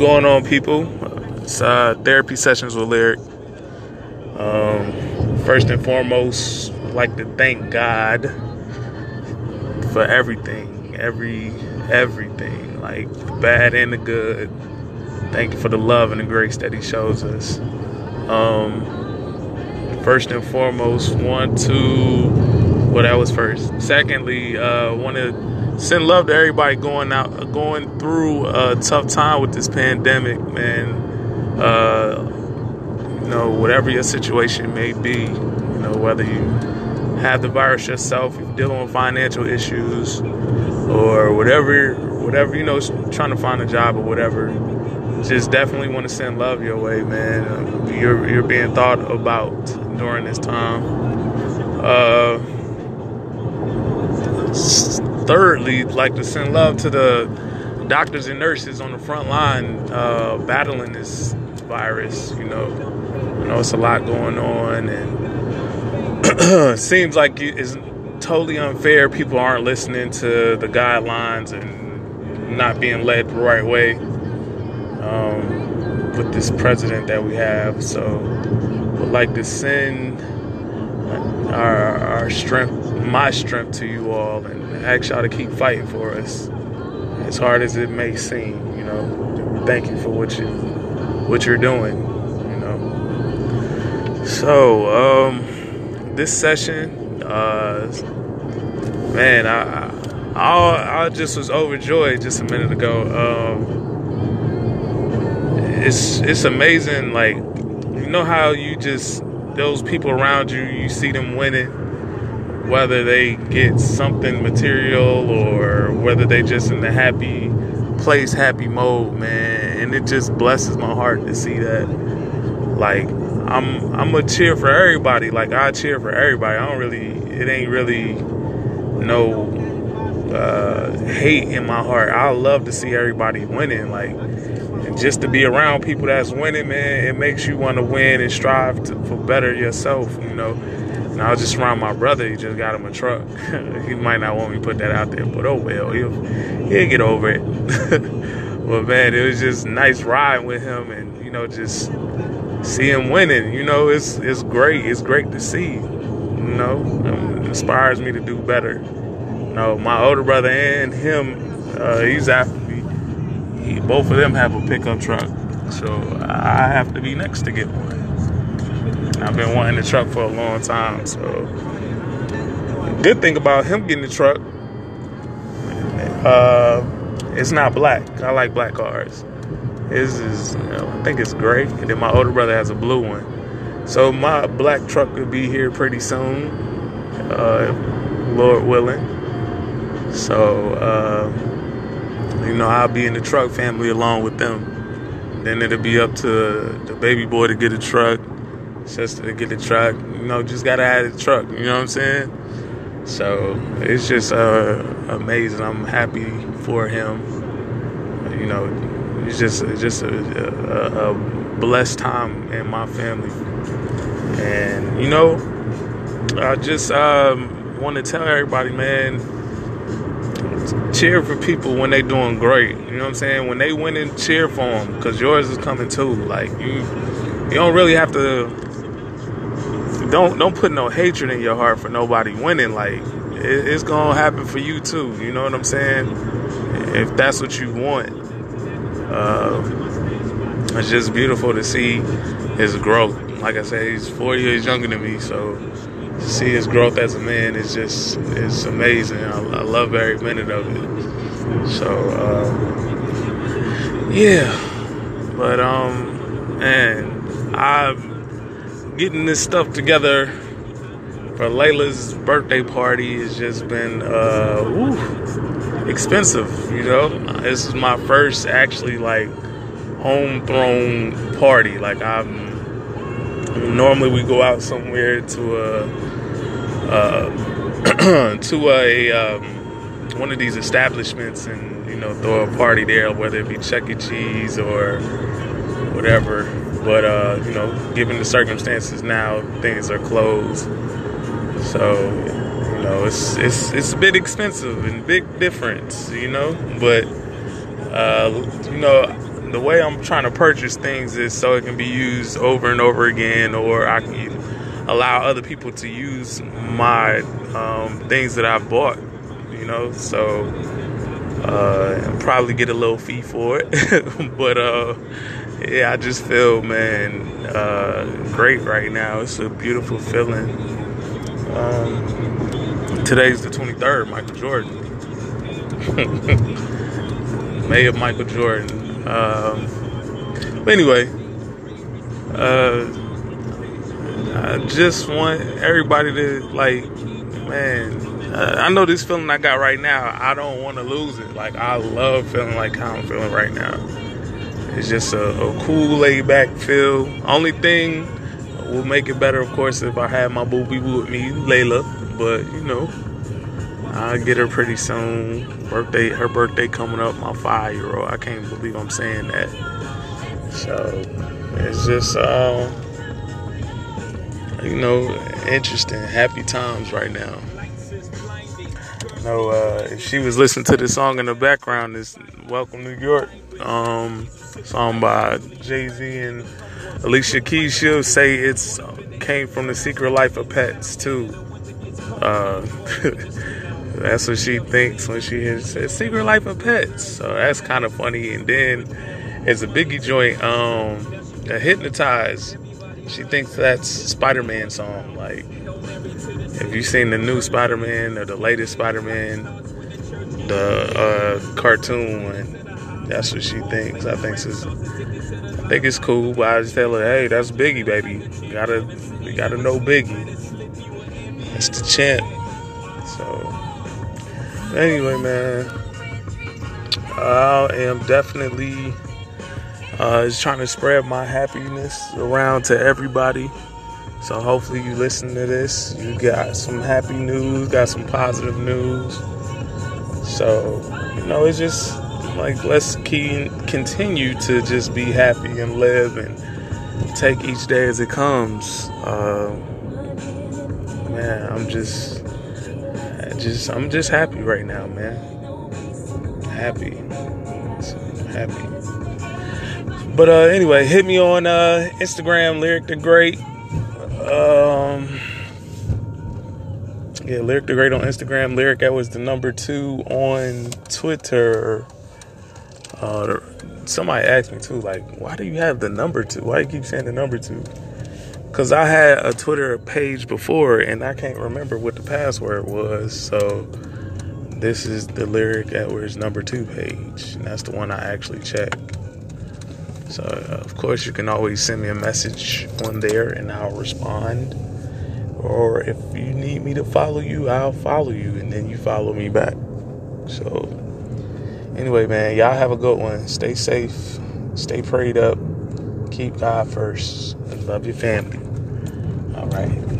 going on, people? It's uh, therapy sessions with Lyric. Um, first and foremost, I'd like to thank God for everything, every everything, like the bad and the good. Thank you for the love and the grace that He shows us. Um, first and foremost, want to well, that was first. Secondly, uh, want to send love to everybody going out, going through a tough time with this pandemic, man. Uh, you know, whatever your situation may be, you know, whether you have the virus yourself, you're dealing with financial issues, or whatever, whatever you know, trying to find a job or whatever. Just definitely want to send love your way, man. You're you're being thought about during this time. Uh, thirdly, like to send love to the doctors and nurses on the front line uh, battling this virus. You know, you know it's a lot going on, and seems like it's totally unfair. People aren't listening to the guidelines and not being led the right way um, with this president that we have. So, would like to send our, our strength, my strength to you all, and ask y'all to keep fighting for us, as hard as it may seem. You know, thank you for what you what you're doing. You know, so um, this session, uh, man, I, I I just was overjoyed just a minute ago. Um, it's it's amazing, like you know how you just those people around you, you see them winning, whether they get something material or whether they just in the happy place, happy mode, man. And it just blesses my heart to see that. Like I'm I'm a cheer for everybody. Like I cheer for everybody. I don't really it ain't really no uh, hate in my heart. I love to see everybody winning. Like just to be around people that's winning, man, it makes you want to win and strive to, for better yourself, you know. And I was just around my brother. He just got him a truck. he might not want me to put that out there, but oh well, he'll he'll get over it. but man, it was just nice riding with him, and you know, just see him winning. You know, it's it's great. It's great to see. You know, it inspires me to do better. You know, my older brother and him, uh, he's after he, both of them have a pickup truck, so I have to be next to get one. I've been wanting the truck for a long time, so good thing about him getting the truck, uh, it's not black. I like black cars. His is, you know, I think it's gray, and then my older brother has a blue one. So my black truck will be here pretty soon, uh, Lord willing. So. Uh, you know, I'll be in the truck family along with them. Then it'll be up to the baby boy to get a truck, sister to get a truck. You know, just gotta have a truck. You know what I'm saying? So it's just uh, amazing. I'm happy for him. You know, it's just just a, a, a blessed time in my family. And you know, I just um, want to tell everybody, man cheer for people when they doing great. You know what I'm saying? When they win, and cheer for them because yours is coming too. Like you, you don't really have to. Don't don't put no hatred in your heart for nobody winning. Like it, it's gonna happen for you too. You know what I'm saying? If that's what you want, uh, it's just beautiful to see his growth. Like I said, he's four years younger than me, so to see his growth as a man is just is amazing. I, I love every minute of it. So um, yeah, but um, man, I'm getting this stuff together for Layla's birthday party has just been uh, woo, expensive. You know, this is my first actually like home thrown party. Like I'm normally we go out somewhere to a uh, to a um, one of these establishments and you know throw a party there, whether it be Chuck E. Cheese or whatever. But uh, you know, given the circumstances now, things are closed. So you know, it's it's it's a bit expensive and big difference, you know. But uh, you know, the way I'm trying to purchase things is so it can be used over and over again, or I can allow other people to use my um, things that I've bought. You know, so uh, probably get a little fee for it, but uh, yeah, I just feel man uh, great right now. It's a beautiful feeling. Um, today's the 23rd, Michael Jordan. May of Michael Jordan. Um, but anyway, uh, I just want everybody to like, man. Uh, I know this feeling I got right now. I don't want to lose it. Like I love feeling like how I'm feeling right now. It's just a, a cool, laid back feel. Only thing will make it better, of course, if I have my boo boo with me, Layla. But you know, I'll get her pretty soon. Birthday, her birthday coming up. My five year old. I can't believe I'm saying that. So it's just, uh, you know, interesting, happy times right now. Know uh, if she was listening to the song in the background, it's "Welcome New York." Um, song by Jay Z and Alicia Keys. She'll say it's came from the Secret Life of Pets too. Uh, that's what she thinks when she hears it, Secret Life of Pets. So that's kind of funny. And then it's a Biggie joint, um, Hypnotize. She thinks that's Spider-Man song. Like, if you've seen the new Spider-Man or the latest Spider-Man, the uh, cartoon one, that's what she thinks. I think it's, I think it's cool, but I just tell her, hey, that's Biggie, baby. You gotta, you gotta know Biggie. That's the champ. So, anyway, man, I am definitely uh, just trying to spread my happiness around to everybody. So hopefully you listen to this, you got some happy news, got some positive news. So, you know, it's just like let's keep, continue to just be happy and live and take each day as it comes. Uh, man, I'm just, just, I'm just happy right now, man. Happy, happy. But uh, anyway, hit me on uh, Instagram, Lyric the Great. Um, yeah, Lyric the Great on Instagram. Lyric that was the number two on Twitter. Uh, somebody asked me too, like, why do you have the number two? Why do you keep saying the number two? Because I had a Twitter page before and I can't remember what the password was. So this is the Lyric Edwards number two page. And that's the one I actually checked. So, uh, of course, you can always send me a message on there and I'll respond. Or if you need me to follow you, I'll follow you and then you follow me back. So, anyway, man, y'all have a good one. Stay safe, stay prayed up, keep God first, love your family. All right.